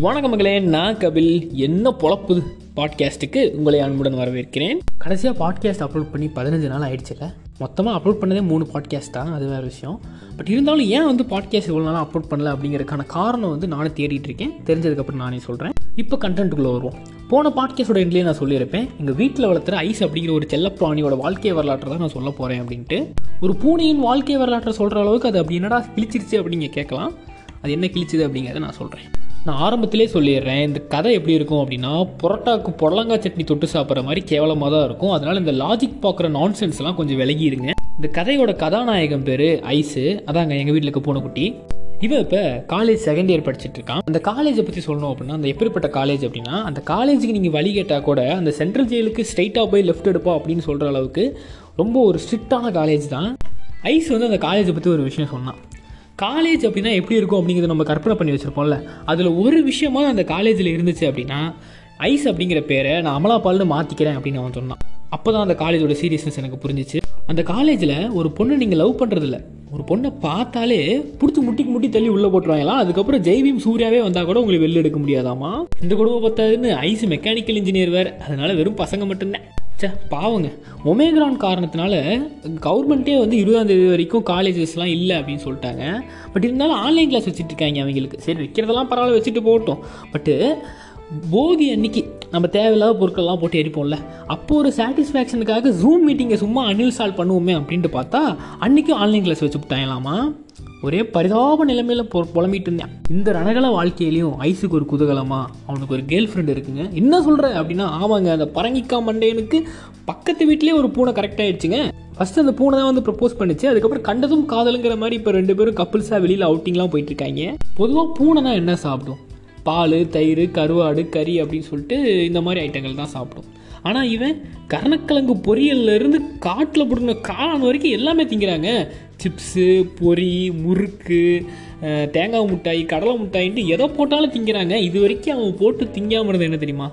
வணக்கம் மகளே நான் கபில். என்ன பொழப்பு? பாட்காஸ்ட்டுக்கு உங்களை அன்புடன் வரவேற்கிறேன். கடைசியாக பாட்காஸ்ட் அப்லோட் பண்ணி பதினஞ்சு நாள் ஆயிடுச்சுல்ல மொத்தமாக அப்லோட் பண்ணதே மூணு பாட்காஸ்ட் தான். அது வேறு விஷயம். பட் இருந்தாலும் ஏன் வந்து பாட்காஸ்ட் இவ்வளோ நாளாக அப்லோட் பண்ணல அப்படிங்கிறதுக்கான காரணம் வந்து நானே தேடிட்டு இருக்கேன். தெரிஞ்சதுக்கப்புறம் நானே சொல்கிறேன் இப்போ கண்டென்ட்டுக்குள்ளே வருவோம். போன பாட்காஸ்டோட எண்ட்லேயே நான் சொல்லியிருப்பேன். எங்கள் வீட்டில் வளர்த்துற ஐஸ் அப்படிங்கிற ஒரு செல்லப்பிராணியோட வாழ்க்கை வரலாற்றை தான் நான் சொல்ல போகிறேன் அப்படின்ட்டு. ஒரு பூனையின் வாழ்க்கை வரலாற்றை சொல்கிற அளவுக்கு அது அப்படி என்னடா கிழிச்சிருச்சு அப்படிங்க கேட்கலாம். அது என்ன கிழிச்சிது அப்படிங்கிறத நான் சொல்கிறேன் நான் ஆரம்பத்திலே சொல்லிடுறேன் இந்த கதை எப்படி இருக்கும் அப்படின்னா புரோட்டாக்கு புடலங்காய் சட்னி தொட்டு சாப்பிட்ற மாதிரி கேவலமாக தான் இருக்கும். அதனால் இந்த லாஜிக் பார்க்குற நான்சென்ஸ்லாம் கொஞ்சம் விலகிடுங்க. இந்த கதையோட கதாநாயகன் பேர் ஐஸு அதாங்க எங்கள் வீட்டில் இருக்க பூனைக்குட்டி. இவன் இப்போ காலேஜ் செகண்ட் இயர் படிச்சுட்டு இருக்கான். அந்த காலேஜை பற்றி சொல்லணும் அப்படின்னா அந்த எப்படிப்பட்ட காலேஜ் அப்படின்னா அந்த காலேஜுக்கு நீங்கள் வழி கேட்டால் கூட அந்த சென்ட்ரல் ஜெயிலுக்கு ஸ்ட்ரைட்டாக போய் லெஃப்ட் எடுப்போம் அப்படின்னு சொல்கிற அளவுக்கு ரொம்ப ஒரு ஸ்ட்ரிக்டான காலேஜ் தான். ஐஸ் வந்து அந்த காலேஜை பற்றி ஒரு விஷயம் சொன்னான். காலேஜ் அப்படின்னா எப்படி இருக்கும் அப்படிங்கிறத நம்ம கற்பனை பண்ணி வச்சுருப்போம்ல. அதில் ஒரு விஷயமா அந்த காலேஜில் இருந்துச்சு அப்படின்னா ஐஸ் அப்படிங்கிற பேரை நான் அமலாபால்னு மாற்றிக்கிறேன் அப்படின்னு அவன் சொன்னான். அப்போ தான் அந்த காலேஜோட சீரியஸ்னஸ் எனக்கு புரிஞ்சிச்சு. அந்த காலேஜில் ஒரு பொண்ணை நீங்கள் லவ் பண்ணுறதில்ல ஒரு பொண்ணை பார்த்தாலே பிடிச்சி முட்டிக்கு முட்டி தள்ளி உள்ளே போட்டுருவாங்களாம். அதுக்கப்புறம் ஜெய்பீம் சூர்யாவே வந்தால் கூட உங்களுக்கு வெளில எடுக்க முடியாதாமா? இந்த குடும்பம் பத்தாதுன்னு ஐஸ் மெக்கானிக்கல் இன்ஜினியர் வேறு. அதனால வெறும் பசங்க மட்டும்தான். சே பாவங்க. ஒமேக்ரான் காரணத்தினால கவர்மெண்ட்டே வந்து இருபதாந்தேதி வரைக்கும் காலேஜஸ்லாம் இல்லை அப்படின்னு சொல்லிட்டாங்க. பட் இருந்தாலும் ஆன்லைன் கிளாஸ் வச்சுட்டு இருக்காங்க அவங்களுக்கு. சரி வைக்கிறதெல்லாம் பரவாயில்ல வச்சுட்டு போகட்டும். பட்டு போகி அன்னைக்கு நம்ம தேவையில்லாத பொருட்கள்லாம் போட்டு எரிப்போம்ல. அப்போ ஒரு சாட்டிஸ்ஃபேக்ஷனுக்காக ஜூம் மீட்டிங்கை சும்மா அன்இன்ஸ்டால் பண்ணுவோமே அப்படின்ட்டு பார்த்தா அன்றைக்கும் ஆன்லைன் கிளாஸ் வச்சு விட்டாங்களாமா? ஒரே பரிதாப நிலைமையில் பொ புலம்பிட்டு இருந்தேன். இந்த ரணகல வாழ்க்கையிலையும் ஐஸுக்கு ஒரு குதகலமா? அவனுக்கு ஒரு கேர்ள் ஃப்ரெண்டு இருக்குங்க. என்ன சொல்கிற அப்படின்னா ஆமாங்க அந்த பரங்கிக்கா மண்டையனுக்கு பக்கத்து வீட்லேயே ஒரு பூனை கரெக்ட் ஆயிடுச்சுங்க. ஃபஸ்ட்டு அந்த பூனை தான் வந்து ப்ரப்போஸ் பண்ணிச்சு. அதுக்கப்புறம் கண்டதும் காதலுங்கிற மாதிரி இப்போ ரெண்டு பேரும் கப்புள்ஸாக வெளியில் அவுட்டிங்லாம் போயிட்டுருக்காங்க. பொதுவாக பூனைனா என்ன சாப்பிடும்? பால் தயிர் கருவாடு கறி அப்படின்னு சொல்லிட்டு இந்த மாதிரி ஐட்டங்கள் தான் சாப்பிடும். ஆனால் இவன் கரணக்கிழங்கு பொரியல்ல இருந்து காட்டில் பிடுங்கின காளான் வரைக்கும் எல்லாமே திங்கிறாங்க. சிப்ஸு பொரி முறுக்கு தேங்காய் மிட்டாய் கடலை மிட்டாயின்ட்டு எதை போட்டாலும் திங்கிறாங்க. இது வரைக்கும் அவன் போட்டு திங்காமல் இருந்தது என்ன தெரியுமா?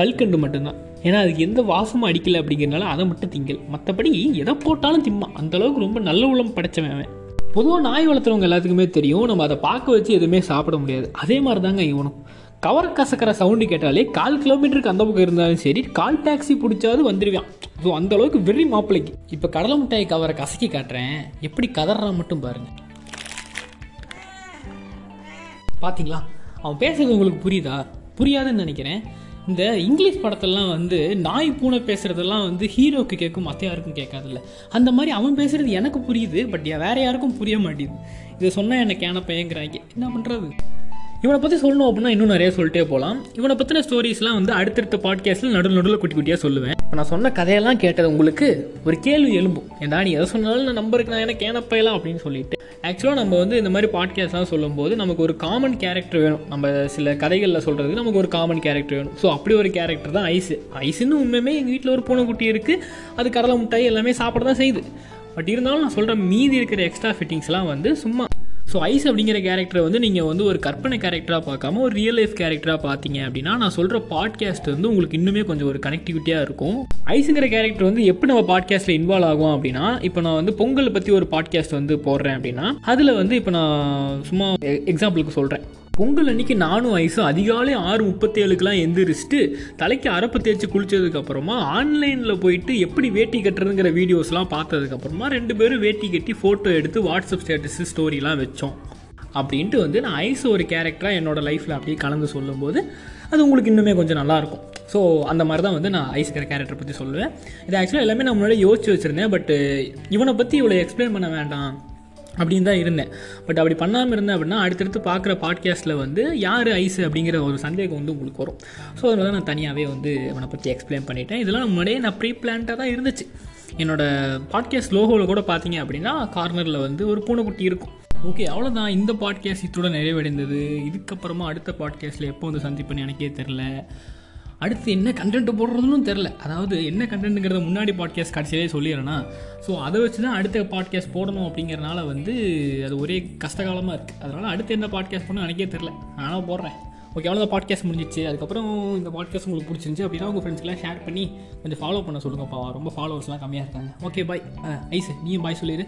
கல்கண்டு மட்டும்தான். ஏன்னா அதுக்கு எந்த வாசமும் அடிக்கலை அப்படிங்கிறனால அதை மட்டும் திங்கல் மற்றபடி எதை போட்டாலும் திம்மான் அந்த அளவுக்கு ரொம்ப நல்ல உளம் படைச்சவன் அவன். பொதுவாக நாய் வளர்த்துறவங்க எல்லாத்துக்குமே தெரியும். நம்ம அதை பார்க்க வச்சு எதுவுமே சாப்பிட முடியாது. அதே மாதிரி தாங்க இவனும். கவர் கசக்கிற சவுண்டு கேட்டாலே கால் கிலோமீட்டருக்கு அந்த பக்கம் இருந்தாலும் சரி கால் டாக்ஸி பிடிச்சாவது வந்துடுவான் ஸோ அந்த அளவுக்கு வெறி மாப்பிள்ளைக்கு. இப்போ கடலை மிட்டாய் கவரை கசக்கி காட்டுறேன். எப்படி கதறான் மட்டும் பாருங்க. பார்த்தீங்களா அவன் பேசுறது உங்களுக்கு புரியுதா? புரியாதுன்னு நினைக்கிறேன். இந்த இங்கிலீஷ் படத்தெல்லாம் வந்து நாய் பூனை பேசுறதெல்லாம் வந்து ஹீரோக்கு கேட்கும் மற்ற யாருக்கும் கேட்காதுல்ல. அந்த மாதிரி அவன் பேசுறது எனக்கு புரியுது பட் வேற யாருக்கும் புரிய மாட்டேங்குது. இதை சொன்னால் என்ன கேன பயங்கிறாங்க. என்ன பண்ணுறது இவனை பற்றி சொல்லணும் அப்படின்னா இன்னும் நிறைய சொல்லிட்டே போகலாம் இவனை பற்றின ஸ்டோரிஸ்லாம் வந்து அடுத்தடுத்த பாட்காஸ்ட்டில் நடு நடுவில் குட்டி குட்டியாக சொல்லுவேன். இப்போ நான் சொன்ன கதையெல்லாம் கேட்டது உங்களுக்கு ஒரு கேள்வி எழும்பும். ஏன்டா நீ எதை சொன்னாலும் நான் நம்பருக்கு நான் எனக்கு ஏனப்பையலாம் அப்படின்னு சொல்லிட்டு. ஆக்சுவலாக நம்ம வந்து இந்த மாதிரி பாட்காஸ்ட்லாம் சொல்லும்போது நமக்கு ஒரு காமன் கேரக்டர் வேணும். நம்ம சில கதைகளில் சொல்கிறதுக்கு நமக்கு ஒரு காமன் கேரக்டர் வேணும். ஸோ அப்படி ஒரு கேரக்டர் தான் ஐஸு. ஐஸுன்னு உண்மையுமே எங்கள் வீட்டில் ஒரு பூனைக்குட்டி இருக்குது அது கடலை மிட்டாய் எல்லாமே சாப்பிட தான் செய்யுது. பட் இருந்தாலும் நான் சொல்கிற மீதி இருக்கிற எக்ஸ்ட்ரா ஃபிட்டிங்ஸ்லாம் வந்து சும்மா ஸோ ஐஸ் அப்படிங்கிற கேரக்டரை வந்து நீங்கள் வந்து ஒரு கற்பனை கேரக்டராக பார்க்காம ஒரு ரியல் லைஃப் கேரக்டராக பார்த்தீங்க அப்படின்னா நான் சொல்கிற பாட்காஸ்ட் வந்து உங்களுக்கு இன்னுமே கொஞ்சம் ஒரு கனெக்டிவிட்டியாக இருக்கும். ஐஸுங்கிற கேரக்டர் வந்து எப்படி நம்ம பாட்காஸ்ட்டில் இன்வால்வ் ஆகும் அப்படின்னா இப்போ நான் வந்து பொங்கல் பற்றி ஒரு பாட்காஸ்ட் வந்து போடுறேன் அப்படின்னா அதில் வந்து இப்போ நான் சும்மா எக்ஸாம்பிளுக்கு சொல்கிறேன் பொங்கல் அன்னைக்கு நானும் ஐஸும் அதிகாலை ஆறு முப்பத்தேழுக்கெலாம் எந்திரிச்சிட்டு தலைக்கு அரப்பு தேய்ச்சி குளிச்சதுக்கப்புறமா ஆன்லைனில் போயிட்டு எப்படி வேட்டி கட்டுறதுங்கிற வீடியோஸ்லாம் பார்த்ததுக்கப்புறமா ரெண்டு பேரும் வேட்டி கட்டி ஃபோட்டோ எடுத்து வாட்ஸ்அப் ஸ்டேட்டஸு ஸ்டோரிலாம் வச்சோம். அப்படின்ட்டு வந்து நான் ஐஸ் ஒரு கேரக்டராக என்னோடய லைஃப்பில் அப்படியே கலந்து சொல்லும்போது அது உங்களுக்கு இன்னுமே கொஞ்சம் நல்லாயிருக்கும். ஸோ அந்த மாதிரி தான் வந்து நான் ஐஸ்கிற கேரக்டர் பற்றி சொல்லுவேன். இது ஆக்சுவலாக எல்லாமே நான் முன்னாடி யோசிச்சு வச்சுருந்தேன் பட் இவனை பற்றி இவ்வளோ எக்ஸ்பிளைன் பண்ண வேண்டாம். அப்படின்னு தான் இருந்தேன். பட் அப்படி பண்ணாமல் இருந்தேன் அப்படின்னா அடுத்தடுத்து பார்க்குற பாட்காஸ்ட்டில் வந்து யார் ஐஸ் அப்படிங்கிற ஒரு சந்தேகம் வந்து உங்களுக்கு வரும். ஸோ அதனால தான் நான் தனியாகவே வந்து அவனை பற்றி எக்ஸ்பிளைன் பண்ணிட்டேன். இதெல்லாம் முன்னாடியே நான் ப்ரீ பிளான்ட்டாக தான் இருந்துச்சு. என்னோட பாட்காஸ்ட் லோகோவில் கூட பார்த்தீங்க அப்படின்னா கார்னரில் வந்து ஒரு பூனைக்குட்டி இருக்கும். ஓகே அவ்வளோதான் இந்த பாட்காஸ்ட் இத்தோட நிறைவடைந்தது. இதுக்கப்புறமா அடுத்த பாட்காஸ்ட்டில் எப்போ வந்து சந்திப்பேன்னு எனக்கே தெரில அடுத்து என்ன கண்டென்ட் போடுறதுன்னு தெரில அதாவது என்ன கண்டென்ட்டுங்கிறத முன்னாடி பாட்காஸ்ட் கடைசியிலே சொல்லிடுறேன்னா ஸோ அதை வச்சு தான் அடுத்த பாட்காஸ்ட் போடணும் அப்படிங்கிறனால வந்து அது ஒரே கஷ்டகாலமாக இருக்குது அதனால் அடுத்து என்ன பாட்காஸ்ட் பண்ணணும் எனக்கே தெரில ஆனால் போடுறேன். ஓகே அவ்வளோ பாட்காஸ்ட் முடிஞ்சிச்சு. அதுக்கப்புறம் இந்த பாட்காஸ்ட் உங்களுக்கு பிடிச்சிருந்துச்சி அப்படின்னா உங்கள் ஃப்ரெண்ட்ஸ்லாம் ஷேர் பண்ணி கொஞ்சம் ஃபாலோ பண்ண சொல்லுங்கப்பா ரொம்ப ஃபாலோவர்ஸ்லாம் கம்மியாக இருக்காங்க. ஓகே பாய் ஐஸ் நீயும் பாய் சொல்லிடு